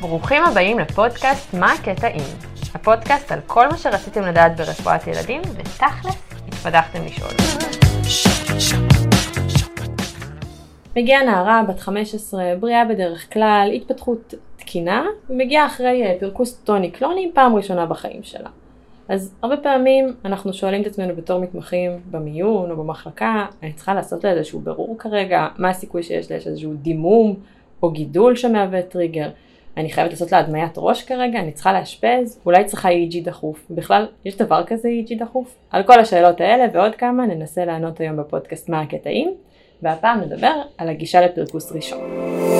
ברוכים הבאים לפודקאסט מה הקטע אם. הפודקאסט על כל מה שרציתם לדעת ברפואת ילדים, ותכלס, התפתחתם לשאול. מגיעה נערה בת 15, בריאה בדרך כלל, התפתחות תקינה, ומגיעה אחרי אה, פרכוס טוני קלוני פעם ראשונה בחיים שלה. אז הרבה פעמים אנחנו שואלים את עצמנו בתור מתמחים במיון או במחלקה, אני צריכה לעשות לה איזשהו ברור כרגע, מה הסיכוי שיש לה, יש איזשהו דימום או גידול שמהווה טריגר, אני חייבת לעשות לה הדמיית ראש כרגע, אני צריכה לאשפז, אולי צריכה EEG דחוף, בכלל יש דבר כזה EEG דחוף? על כל השאלות האלה ועוד כמה ננסה לענות היום בפודקאסט מה הקטעים, והפעם נדבר על הגישה לפרכוס ראשון.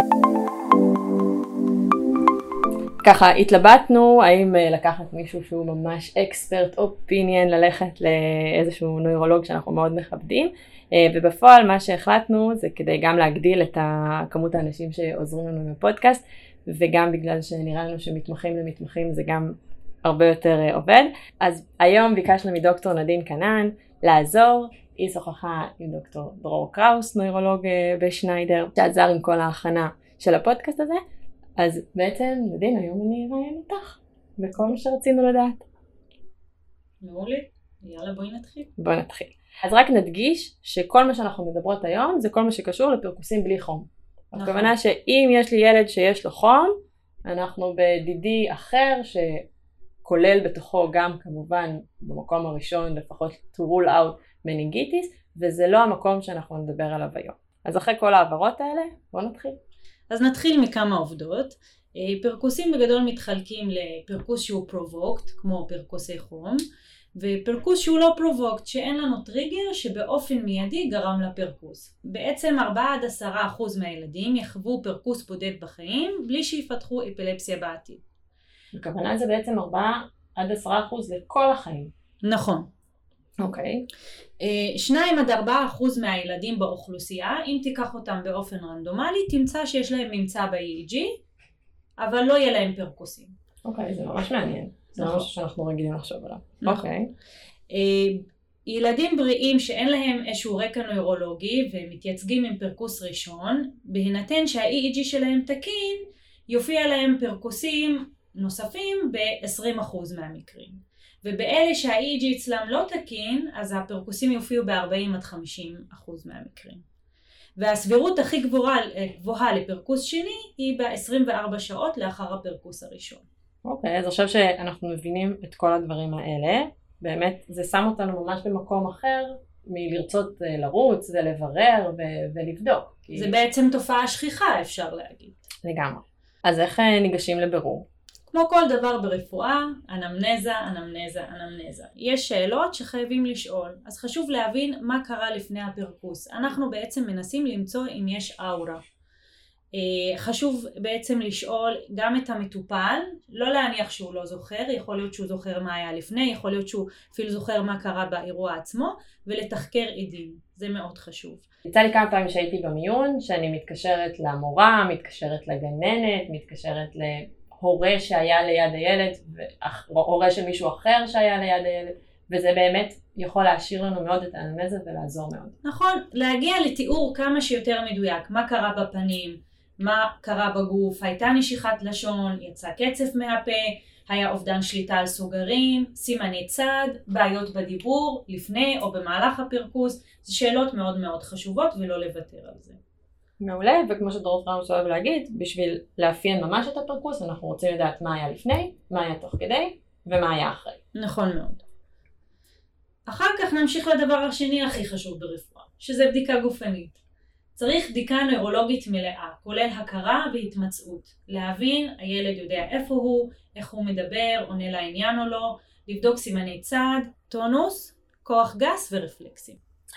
ככה התלבטנו האם אה, לקחת מישהו שהוא ממש expert opinion ללכת לאיזשהו נוירולוג שאנחנו מאוד מכבדים אה, ובפועל מה שהחלטנו זה כדי גם להגדיל את כמות האנשים שעוזרים לנו בפודקאסט וגם בגלל שנראה לנו שמתמחים למתמחים זה גם הרבה יותר אה, עובד. אז היום ביקשנו מדוקטור נדין קנן לעזור. היא שוחחה עם דוקטור דרור קראוס נוירולוג בשניידר שעזר עם כל ההכנה של הפודקאסט הזה אז בעצם, נדין, היום אני אראיין אותך בכל מה שרצינו לדעת. מעולה, יאללה בואי נתחיל. בואי נתחיל. אז רק נדגיש שכל מה שאנחנו מדברות היום זה כל מה שקשור לפרכוסים בלי חום. נכון. הכוונה שאם יש לי ילד שיש לו חום, אנחנו בדידי אחר שכולל בתוכו גם כמובן במקום הראשון לפחות to rule out מנינגיטיס, וזה לא המקום שאנחנו נדבר עליו היום. אז אחרי כל ההעברות האלה, בואו נתחיל. אז נתחיל מכמה עובדות. אה, פרקוסים בגדול מתחלקים לפרכוס שהוא provoked, כמו פרכוסי חום, ופרכוס שהוא לא provoked, שאין לנו טריגר שבאופן מיידי גרם לפרכוס. בעצם 4-10% מהילדים יחוו פרכוס בודד בחיים, בלי שיפתחו אפילפסיה בעתיד. הכוונה זה בעצם 4-10% לכל החיים. נכון. אוקיי. Okay. 2 עד 4 אחוז מהילדים באוכלוסייה, אם תיקח אותם באופן רנדומלי, תמצא שיש להם ממצא ב-EEG, אבל לא יהיה להם פרקוסים. אוקיי, okay, זה ממש מעניין. זה נכון. משהו שאנחנו רגילים לחשוב עליו. נכון. אוקיי. Okay. Uh, ילדים בריאים שאין להם איזשהו רקע נוירולוגי ומתייצגים עם פרקוס ראשון, בהינתן שה-EEG שלהם תקין, יופיע להם פרקוסים נוספים ב-20% מהמקרים. ובאלה שה-EEG אצלם לא תקין, אז הפרקוסים יופיעו ב-40 עד 50 אחוז מהמקרים. והסבירות הכי גבוהה, גבוהה לפרקוס שני היא ב-24 שעות לאחר הפרקוס הראשון. אוקיי, okay, אז עכשיו שאנחנו מבינים את כל הדברים האלה, באמת זה שם אותנו ממש במקום אחר מלרצות אה, לרוץ ולברר ו- ולבדוק. זה כי... בעצם תופעה שכיחה אפשר להגיד. לגמרי. אז איך אה, ניגשים לבירור? כמו כל דבר ברפואה, אנמנזה, אנמנזה, אנמנזה. יש שאלות שחייבים לשאול, אז חשוב להבין מה קרה לפני הפרקוס. אנחנו בעצם מנסים למצוא אם יש אאורה. אה, חשוב בעצם לשאול גם את המטופל, לא להניח שהוא לא זוכר, יכול להיות שהוא זוכר מה היה לפני, יכול להיות שהוא אפילו זוכר מה קרה באירוע עצמו, ולתחקר עדים, זה מאוד חשוב. יצא לי כמה פעמים שהייתי במיון, שאני מתקשרת למורה, מתקשרת לגננת, מתקשרת ל... הורה שהיה ליד הילד, הורה של מישהו אחר שהיה ליד הילד, וזה באמת יכול להשאיר לנו מאוד את האנמזה ולעזור מאוד. נכון, להגיע לתיאור כמה שיותר מדויק, מה קרה בפנים, מה קרה בגוף, הייתה נשיכת לשון, יצא קצף מהפה, היה אובדן שליטה על סוגרים, סימני צד, בעיות בדיבור, לפני או במהלך הפרכוס, זה שאלות מאוד מאוד חשובות ולא לוותר על זה. מעולה, וכמו שדרור פראוס אוהב להגיד, בשביל לאפיין ממש את הפרקוס, אנחנו רוצים לדעת מה היה לפני, מה היה תוך כדי, ומה היה אחרי. נכון מאוד. אחר כך נמשיך לדבר השני הכי חשוב ברפואה, שזה בדיקה גופנית. צריך בדיקה נוירולוגית מלאה, כולל הכרה והתמצאות. להבין, הילד יודע איפה הוא, איך הוא מדבר, עונה לעניין או לא, לבדוק סימני צעד, טונוס, כוח גס ורפלקסים.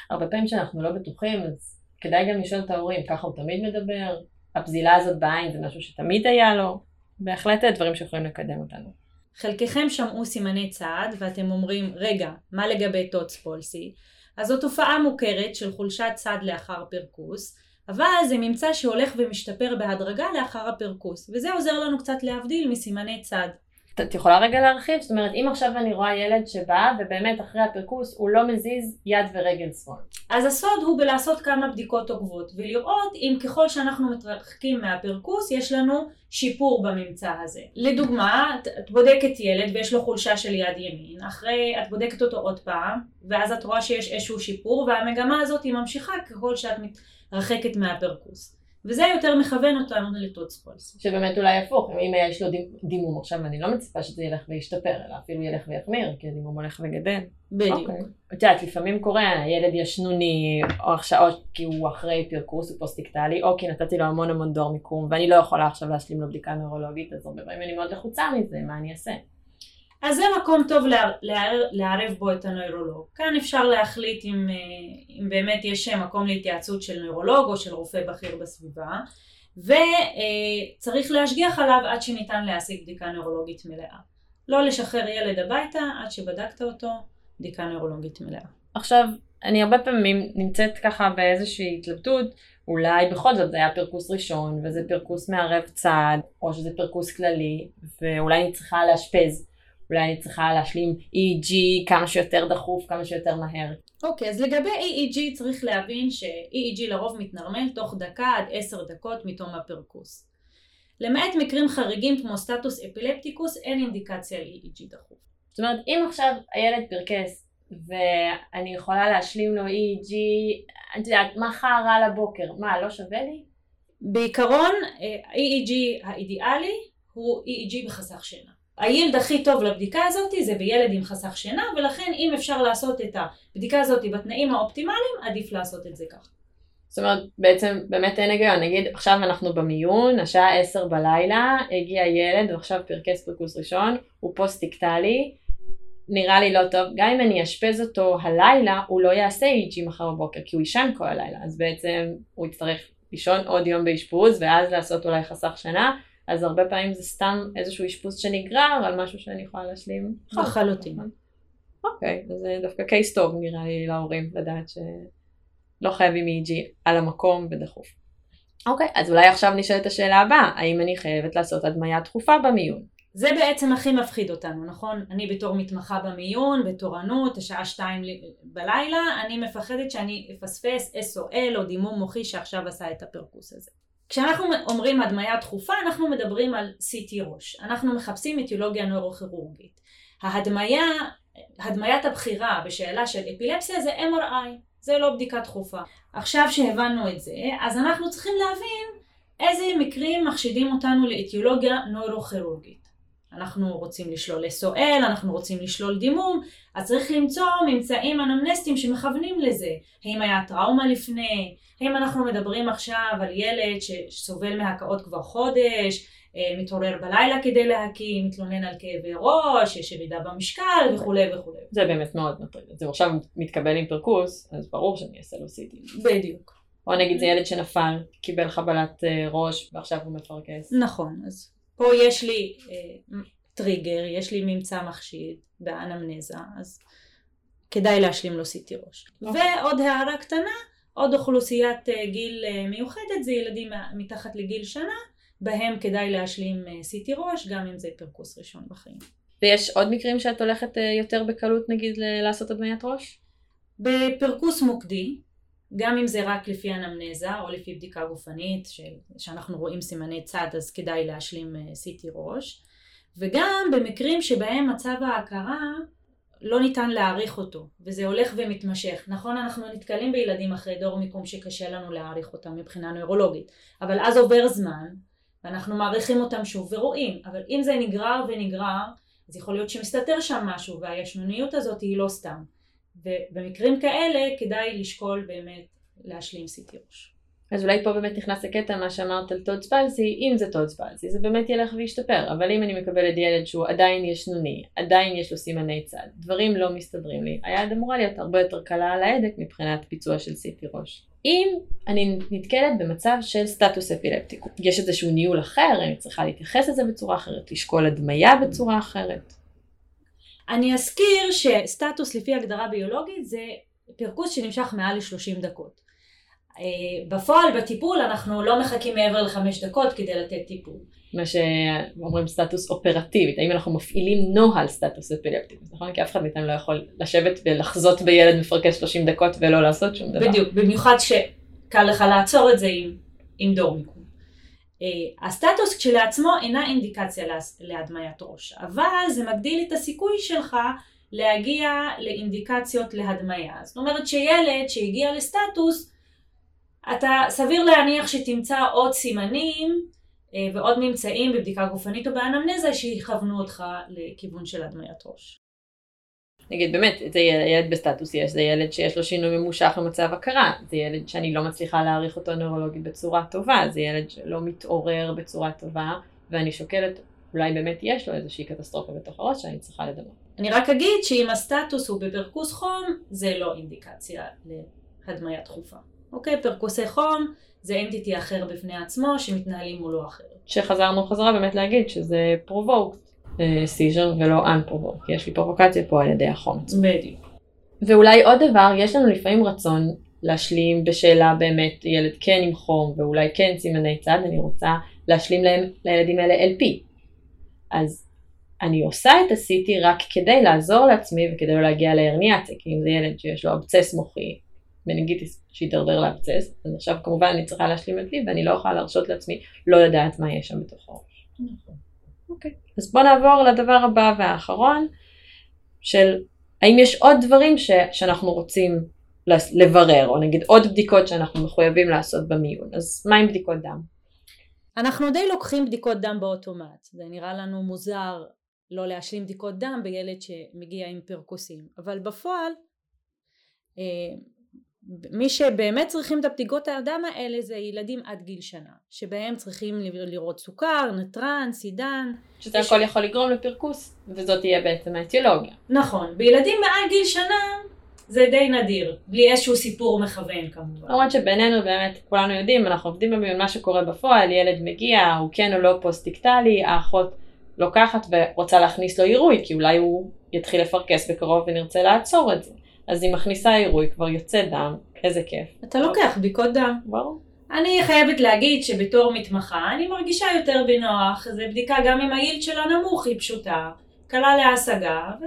הרבה פעמים כשאנחנו לא בטוחים, אז כדאי גם לשאול את ההורים, ככה הוא תמיד מדבר, הפזילה הזאת בעין זה משהו שתמיד היה לו, בהחלט דברים שיכולים לקדם אותנו. חלקכם שמעו סימני צעד ואתם אומרים, רגע, מה לגבי טוץ פולסי? אז זו תופעה מוכרת של חולשת צד לאחר פרקוס, אבל זה ממצא שהולך ומשתפר בהדרגה לאחר הפרקוס, וזה עוזר לנו קצת להבדיל מסימני צד. את יכולה רגע להרחיב? זאת אומרת, אם עכשיו אני רואה ילד שבא ובאמת אחרי הפרקוס הוא לא מזיז יד ורגל שמאל. אז הסוד הוא בלעשות כמה בדיקות עוקבות ולראות אם ככל שאנחנו מתרחקים מהפרקוס יש לנו שיפור בממצא הזה. לדוגמה, את בודקת ילד ויש לו חולשה של יד ימין, אחרי את בודקת אותו עוד פעם ואז את רואה שיש איזשהו שיפור והמגמה הזאת היא ממשיכה ככל שאת מתרחקת מהפרכוס. וזה יותר מכוון אותנו ל Todd's palsy. שבאמת אולי הפוך, אם יש לו דימום עכשיו, אני לא מצפה שזה ילך וישתפר, אלא אפילו ילך ויחמיר, כי הדימום הולך וגדל. בדיוק. אוקיי. את יודעת, לפעמים קורה, ילד ישנוני, או הרשאות כי הוא אחרי פרכוס, הוא post-ictal, או כי נתתי לו המון המון דורמיקום, ואני לא יכולה עכשיו להשלים לו בדיקה נוירולוגית, אז הרבה פעמים אני מאוד לחוצה מזה, מה אני אעשה? אז זה מקום טוב לערב בו את הנוירולוג. כאן אפשר להחליט אם, אה, אם באמת יש מקום להתייעצות של נוירולוג או של רופא בכיר בסביבה, וצריך להשגיח עליו עד שניתן להשיג בדיקה נוירולוגית מלאה. לא לשחרר ילד הביתה עד שבדקת אותו, בדיקה נוירולוגית מלאה. עכשיו, אני הרבה פעמים נמצאת ככה באיזושהי התלבטות, אולי בכל זאת זה היה פרקוס ראשון, וזה פרקוס מערב צעד, או שזה פרקוס כללי, ואולי אני צריכה לאשפז. אולי אני צריכה להשלים EEG כמה שיותר דחוף, כמה שיותר מהר. אוקיי, okay, אז לגבי EEG צריך להבין ש-EEG לרוב מתנרמל תוך דקה עד עשר דקות מתום הפרקוס. למעט מקרים חריגים כמו סטטוס אפילפטיקוס אין אינדיקציה ל EEG דחוף. זאת אומרת, אם עכשיו הילד פרקס ואני יכולה להשלים לו EEG, את יודעת, מחר רע לבוקר, מה, לא שווה לי? בעיקרון, אה, EEG האידיאלי הוא EEG בחסך שינה. הילד הכי טוב לבדיקה הזאת זה בילד עם חסך שינה ולכן אם אפשר לעשות את הבדיקה הזאת בתנאים האופטימליים עדיף לעשות את זה ככה. זאת אומרת בעצם באמת אין היגיון, נגיד עכשיו אנחנו במיון, השעה 10 בלילה, הגיע ילד ועכשיו פרכס פרכוס ראשון, הוא post-ictal, נראה לי לא טוב, גם אם אני אאשפז אותו הלילה הוא לא יעשה EEG מחר בבוקר כי הוא יישן כל הלילה. אז בעצם הוא יצטרך לישון עוד יום באשפוז ואז לעשות אולי חסך שינה אז הרבה פעמים זה סתם איזשהו אשפוז שנגרר על משהו שאני יכולה להשלים. לחלוטין. אוקיי, אז זה דווקא קייס טוב נראה לי להורים לדעת שלא חייבים EG על המקום ודחוף. אוקיי, אז אולי עכשיו נשאלת השאלה הבאה, האם אני חייבת לעשות הדמיה דחופה במיון? זה בעצם הכי מפחיד אותנו, נכון? אני בתור מתמחה במיון, בתורנות, השעה שתיים בלילה, אני מפחדת שאני אפספס SOL או דימום מוחי שעכשיו עשה את הפרקוס הזה. כשאנחנו אומרים הדמיה דחופה אנחנו מדברים על CT ראש, אנחנו מחפשים אטיולוגיה נוירוכירורגית. ההדמיה, הדמיית הבחירה בשאלה של אפילפסיה זה MRI, זה לא בדיקה דחופה. עכשיו שהבנו את זה, אז אנחנו צריכים להבין איזה מקרים מחשידים אותנו לאטיולוגיה נוירוכירורגית. אנחנו רוצים לשלול SOL, אנחנו רוצים לשלול דימום, אז צריך למצוא ממצאים אנמנסטיים שמכוונים לזה. האם היה טראומה לפני, האם אנחנו מדברים עכשיו על ילד שסובל מהקאות כבר חודש, אה, מתעורר בלילה כדי להקיא, מתלונן על כאבי ראש, יש ירידה במשקל וכולי וכולי. זה באמת מאוד מטריד. זה עכשיו מתקבל עם פרקוס, אז ברור שאני אעשה לו סיטי. בדיוק. או נגיד זה ילד שנפל, קיבל חבלת אה, ראש ועכשיו הוא מפרכס. נכון, אז פה יש לי אה, טריגר, יש לי ממצא מחשיד באנמנזה, אז כדאי להשלים לו סיטי ראש. אוקיי. ועוד הערה קטנה, עוד אוכלוסיית אה, גיל אה, מיוחדת זה ילדים מתחת לגיל שנה, בהם כדאי להשלים סיטי ראש, גם אם זה פרקוס ראשון בחיים. ויש עוד מקרים שאת הולכת יותר בקלות נגיד לעשות הדמיית ראש? בפרקוס מוקדי, גם אם זה רק לפי אנמנזה או לפי בדיקה גופנית, ש... שאנחנו רואים סימני צד אז כדאי להשלים סיטי ראש, וגם במקרים שבהם מצב ההכרה לא ניתן להעריך אותו, וזה הולך ומתמשך. נכון, אנחנו נתקלים בילדים אחרי דור מיקום שקשה לנו להעריך אותם מבחינה נוירולוגית, אבל אז עובר זמן, ואנחנו מעריכים אותם שוב ורואים, אבל אם זה נגרר ונגרר, אז יכול להיות שמסתתר שם משהו, והישנוניות הזאת היא לא סתם. ובמקרים כאלה כדאי לשקול באמת להשלים ראש. אז אולי פה באמת נכנס הקטע מה שאמרת על טוד ספלסי, אם זה טוד ספלסי זה באמת ילך וישתפר, אבל אם אני מקבלת ילד שהוא עדיין ישנוני, עדיין יש לו סימני צד, דברים לא מסתדרים לי, היד אמורה להיות הרבה יותר קלה על ההדק מבחינת ביצוע של סיטי ראש. אם אני נתקלת במצב של סטטוס אפילפטיקו, יש איזשהו ניהול אחר, אני צריכה להתייחס לזה בצורה אחרת, לשקול הדמיה בצורה אחרת. אני אזכיר שסטטוס לפי הגדרה ביולוגית זה פרקוס שנמשך מעל ל-30 דקות. אה, בפועל בטיפול אנחנו לא מחכים מעבר לחמש דקות כדי לתת טיפול. מה שאומרים סטטוס אופרטיבית, האם אנחנו מפעילים נוהל סטטוס אפיlepטי, נכון? כי אף אחד מאיתנו לא יכול לשבת ולחזות בילד מפרכס 30 דקות ולא לעשות שום דבר. בדיוק, במיוחד שקל לך לעצור את זה עם, עם דור מיקום. אה, הסטטוס כשלעצמו אינה אינדיקציה להדמיית ראש, אבל זה מגדיל את הסיכוי שלך להגיע לאינדיקציות להדמיה. זאת אומרת שילד שהגיע לסטטוס, אתה סביר להניח שתמצא עוד סימנים אה, ועוד ממצאים בבדיקה גופנית או באנמנזה שיכוונו אותך לכיוון של הדמיית ראש. נגיד באמת, זה ילד בסטטוס יש, זה ילד שיש לו שינוי ממושך במצב הכרה, זה ילד שאני לא מצליחה להעריך אותו נוירולוגית בצורה טובה, זה ילד שלא מתעורר בצורה טובה, ואני שוקלת, אולי באמת יש לו איזושהי קטסטרופה בתוך הראש שאני צריכה לדמות. אני רק אגיד שאם הסטטוס הוא בפרכוס חום, זה לא אינדיקציה להדמיה דחופה. אוקיי, פרכוסי חום זה entity אחר בפני עצמו שמתנהלים מולו אחרת. שחזרנו חזרה באמת להגיד שזה provoked seizure ולא unprovoked, כי יש לי פרובוקציה פה על ידי החום. בדיוק. ואולי עוד דבר, יש לנו לפעמים רצון להשלים בשאלה באמת ילד כן עם חום ואולי כן סימני צד, אני רוצה להשלים להם, לילדים האלה LP. אז אני עושה את ה-CT רק כדי לעזור לעצמי וכדי לא להגיע להרניאציה, כי אם זה ילד שיש לו אבצס מוחי, מנגיטיס שהידרדר לאבצס, אז עכשיו כמובן אני צריכה להשלים את לי ואני לא יכולה להרשות לעצמי לא לדעת מה יש שם בתוך הראש. נכון. אוקיי. אז בוא נעבור לדבר הבא והאחרון, של האם יש עוד דברים ש, שאנחנו רוצים לברר, או נגיד עוד בדיקות שאנחנו מחויבים לעשות במיון. אז מה עם בדיקות דם? אנחנו די לוקחים בדיקות דם באוטומט. זה נראה לנו מוזר לא להשלים בדיקות דם בילד שמגיע עם פרקוסים, אבל בפועל אה, מי שבאמת צריכים את הבדיקות האדם האלה זה ילדים עד גיל שנה, שבהם צריכים לראות סוכר, נתרן, סידן. שזה הכל יכול לגרום לפרכוס, וזאת תהיה בעצם האתיולוגיה. נכון, בילדים מעל גיל שנה זה די נדיר, בלי איזשהו סיפור מכוון כמובן. למרות שבינינו באמת כולנו יודעים, אנחנו עובדים במיון מה שקורה בפועל, ילד מגיע, הוא כן או לא post-ictal, האחות לוקחת ורוצה להכניס לו עירוי, כי אולי הוא יתחיל לפרכס בקרוב ונרצה לעצור את זה. אז היא מכניסה עירוי, כבר יוצא דם, איזה כיף. אתה לוקח בדיקות דם. ברור. אני חייבת להגיד שבתור מתמחה אני מרגישה יותר בנוח, זו בדיקה גם אם ה yield שלה נמוך היא פשוטה, קלה להשגה, ו...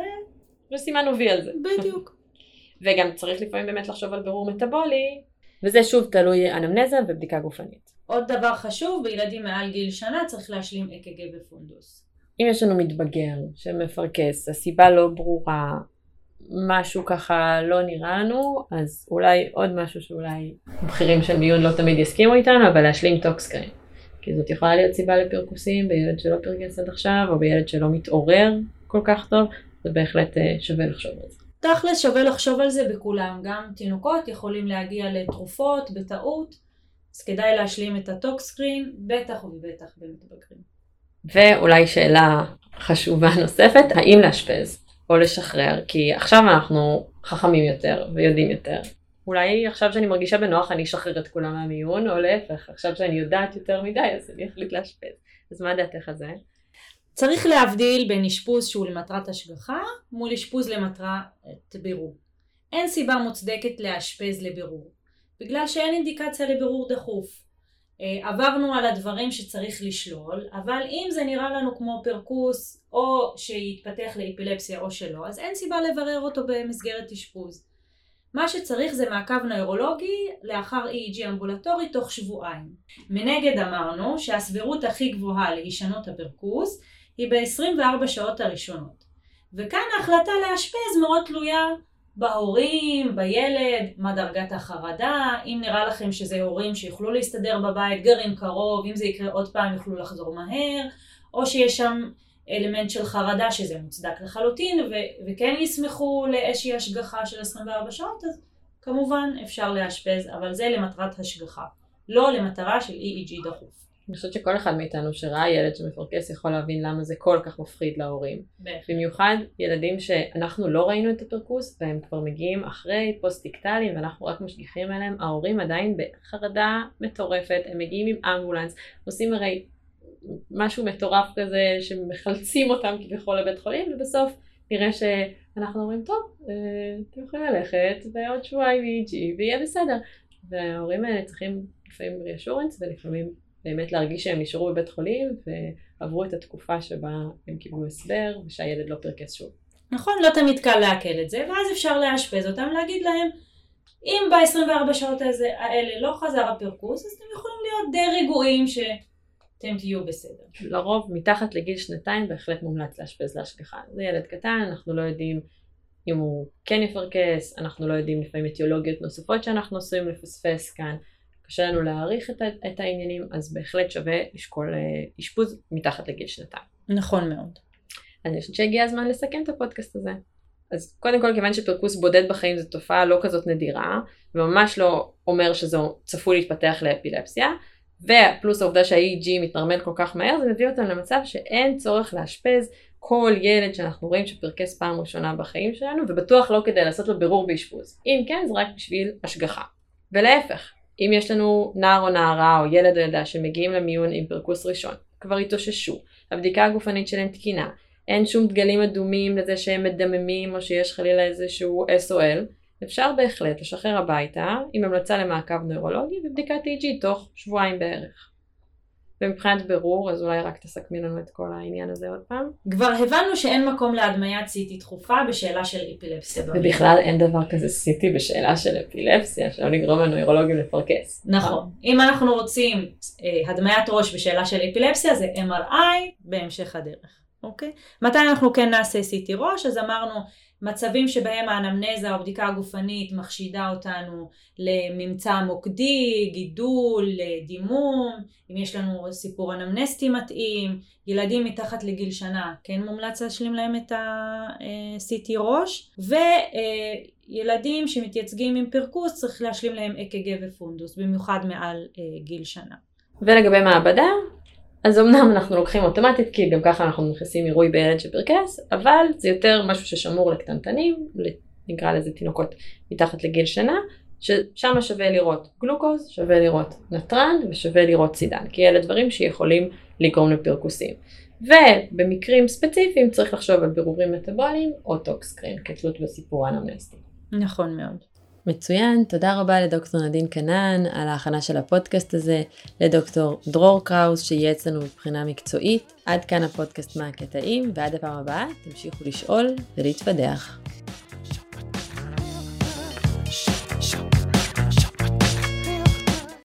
וסימנו וי על זה. בדיוק. וגם צריך לפעמים באמת לחשוב על בירור מטאבולי, וזה שוב תלוי אנמנזה ובדיקה גופנית. עוד דבר חשוב, בילדים מעל גיל שנה צריך להשלים אק"ג ופונדוס. אם יש לנו מתבגר שמפרכס, הסיבה לא ברורה, משהו ככה לא נראה לנו, אז אולי עוד משהו שאולי בכירים של מיון לא תמיד יסכימו איתנו, אבל להשלים tox screen. כי זאת יכולה להיות סיבה לפרכוסים בילד שלא פרכס עד עכשיו, או בילד שלא מתעורר כל כך טוב, זה בהחלט אה, שווה לחשוב על זה. תכלס שווה לחשוב על זה בכולם, גם תינוקות יכולים להגיע לתרופות בטעות, אז כדאי להשלים את הטוקסקרין, בטח ובטח במתבגרים. ואולי שאלה חשובה נוספת, האם לאשפז? או לשחרר, כי עכשיו אנחנו חכמים יותר ויודעים יותר. אולי עכשיו שאני מרגישה בנוח אני אשחרר את כולם מהמיון, או להפך, עכשיו שאני יודעת יותר מדי אז אני אחליט לאשפז. אז מה דעתך על זה? צריך להבדיל בין אשפוז שהוא למטרת השגחה מול אשפוז למטרת בירור. אין סיבה מוצדקת לאשפז לבירור, בגלל שאין אינדיקציה לבירור דחוף. אה, עברנו על הדברים שצריך לשלול, אבל אם זה נראה לנו כמו פרקוס או שיתפתח לאפילפסיה או שלא, אז אין סיבה לברר אותו במסגרת אשפוז. מה שצריך זה מעקב נוירולוגי לאחר EEG אמבולטורי תוך שבועיים. מנגד אמרנו שהסבירות הכי גבוהה להישנות הפרקוס היא ב-24 שעות הראשונות. וכאן ההחלטה לאשפז מאוד תלויה בהורים, בילד, מה דרגת החרדה, אם נראה לכם שזה הורים שיוכלו להסתדר בבית, גרים קרוב, אם זה יקרה עוד פעם יוכלו לחזור מהר, או שיש שם אלמנט של חרדה שזה מוצדק לחלוטין, ו- וכן יסמכו לאיזושהי השגחה של 24 שעות, אז כמובן אפשר לאשפז, אבל זה למטרת השגחה, לא למטרה של EEG דחוף. אני חושבת שכל אחד מאיתנו שראה ילד שמפרכס יכול להבין למה זה כל כך מפחיד להורים. במיוחד ילדים שאנחנו לא ראינו את הפרכוס והם כבר מגיעים אחרי פוסט-איקטליים ואנחנו רק משגיחים עליהם, ההורים עדיין בחרדה מטורפת, הם מגיעים עם אמבולנס, עושים הרי משהו מטורף כזה שמחלצים אותם כביכול לבית חולים ובסוף נראה שאנחנו אומרים טוב, אה, אתם יכולים ללכת ועוד שבועיים EG ויהיה בסדר. וההורים האלה צריכים לפעמים ריאשורנס ולפעמים באמת להרגיש שהם נשארו בבית חולים ועברו את התקופה שבה הם קיבלו הסבר ושהילד לא פרקס שוב. נכון, לא תמיד קל לעכל את זה, ואז אפשר לאשפז אותם, להגיד להם, אם ב-24 שעות הזה, האלה לא חזר הפרקוס, אז אתם יכולים להיות די רגועים שאתם תהיו בסדר. לרוב, מתחת לגיל שנתיים בהחלט מומלץ לאשפז להשגחה. זה ילד קטן, אנחנו לא יודעים אם הוא כן יפרקס, אנחנו לא יודעים לפעמים אטיולוגיות נוספות שאנחנו עשויים לפספס כאן. קשה לנו להעריך את, את העניינים, אז בהחלט שווה לשקול אה, אשפוז מתחת לגיל שנתיים. נכון מאוד. אני חושבת שהגיע הזמן לסכם את הפודקאסט הזה. אז קודם כל כיוון שפרקוס בודד בחיים זו תופעה לא כזאת נדירה, וממש לא אומר שזה צפוי להתפתח לאפילפסיה, ופלוס העובדה שה-EEG מתנרמל כל כך מהר, זה מביא אותם למצב שאין צורך לאשפז כל ילד שאנחנו רואים שפרקס פעם ראשונה בחיים שלנו, ובטוח לא כדי לעשות לו בירור באשפוז. אם כן, זה רק בשביל השגחה. ולהפך, אם יש לנו נער או נערה או ילד או ילדה שמגיעים למיון עם פרקוס ראשון, כבר התאוששו, הבדיקה הגופנית שלהם תקינה, אין שום דגלים אדומים לזה שהם מדממים או שיש חלילה איזשהו SOL, אפשר בהחלט לשחרר הביתה עם המלצה למעקב נוירולוגי ובדיקת EG תוך שבועיים בערך. ומבחינת בירור, אז אולי רק תסכמי לנו את כל העניין הזה עוד פעם. כבר הבנו שאין מקום להדמיית CT דחופה בשאלה של אפילפסיה. ובכלל אין דבר כזה CT בשאלה של אפילפסיה, שלא נגרום לנוירולוגים לפרקס. נכון. אם אנחנו רוצים אה, הדמיית ראש בשאלה של אפילפסיה זה MRI בהמשך הדרך. אוקיי? מתי אנחנו כן נעשה CT ראש? אז אמרנו מצבים שבהם האנמנזה או הבדיקה הגופנית מחשידה אותנו לממצא מוקדי, גידול, דימום, אם יש לנו סיפור אנמנסטי מתאים, ילדים מתחת לגיל שנה, כן מומלץ להשלים להם את ה-CT ראש, וילדים שמתייצגים עם פרקוס צריך להשלים להם אק"ג ופונדוס, במיוחד מעל גיל שנה. ולגבי מעבדה, אז אמנם אנחנו לוקחים אוטומטית, כי גם ככה אנחנו מכניסים עירוי בילד שפרכס, אבל זה יותר משהו ששמור לקטנטנים, נקרא לזה תינוקות מתחת לגיל שנה, ששם שווה לראות גלוקוז, שווה לראות נטרן ושווה לראות סידן, כי אלה דברים שיכולים לגרום לפרכוסים. ובמקרים ספציפיים צריך לחשוב על בירורים מטאבוליים או tox screen, כתלות בסיפור האנמנסטי. נכון מאוד. מצוין, תודה רבה לדוקטור נדין קנן על ההכנה של הפודקאסט הזה, לדוקטור דרור קראוס שייעץ לנו מבחינה מקצועית. עד כאן הפודקאסט מהקטעים, ועד הפעם הבאה תמשיכו לשאול ולהתפדח.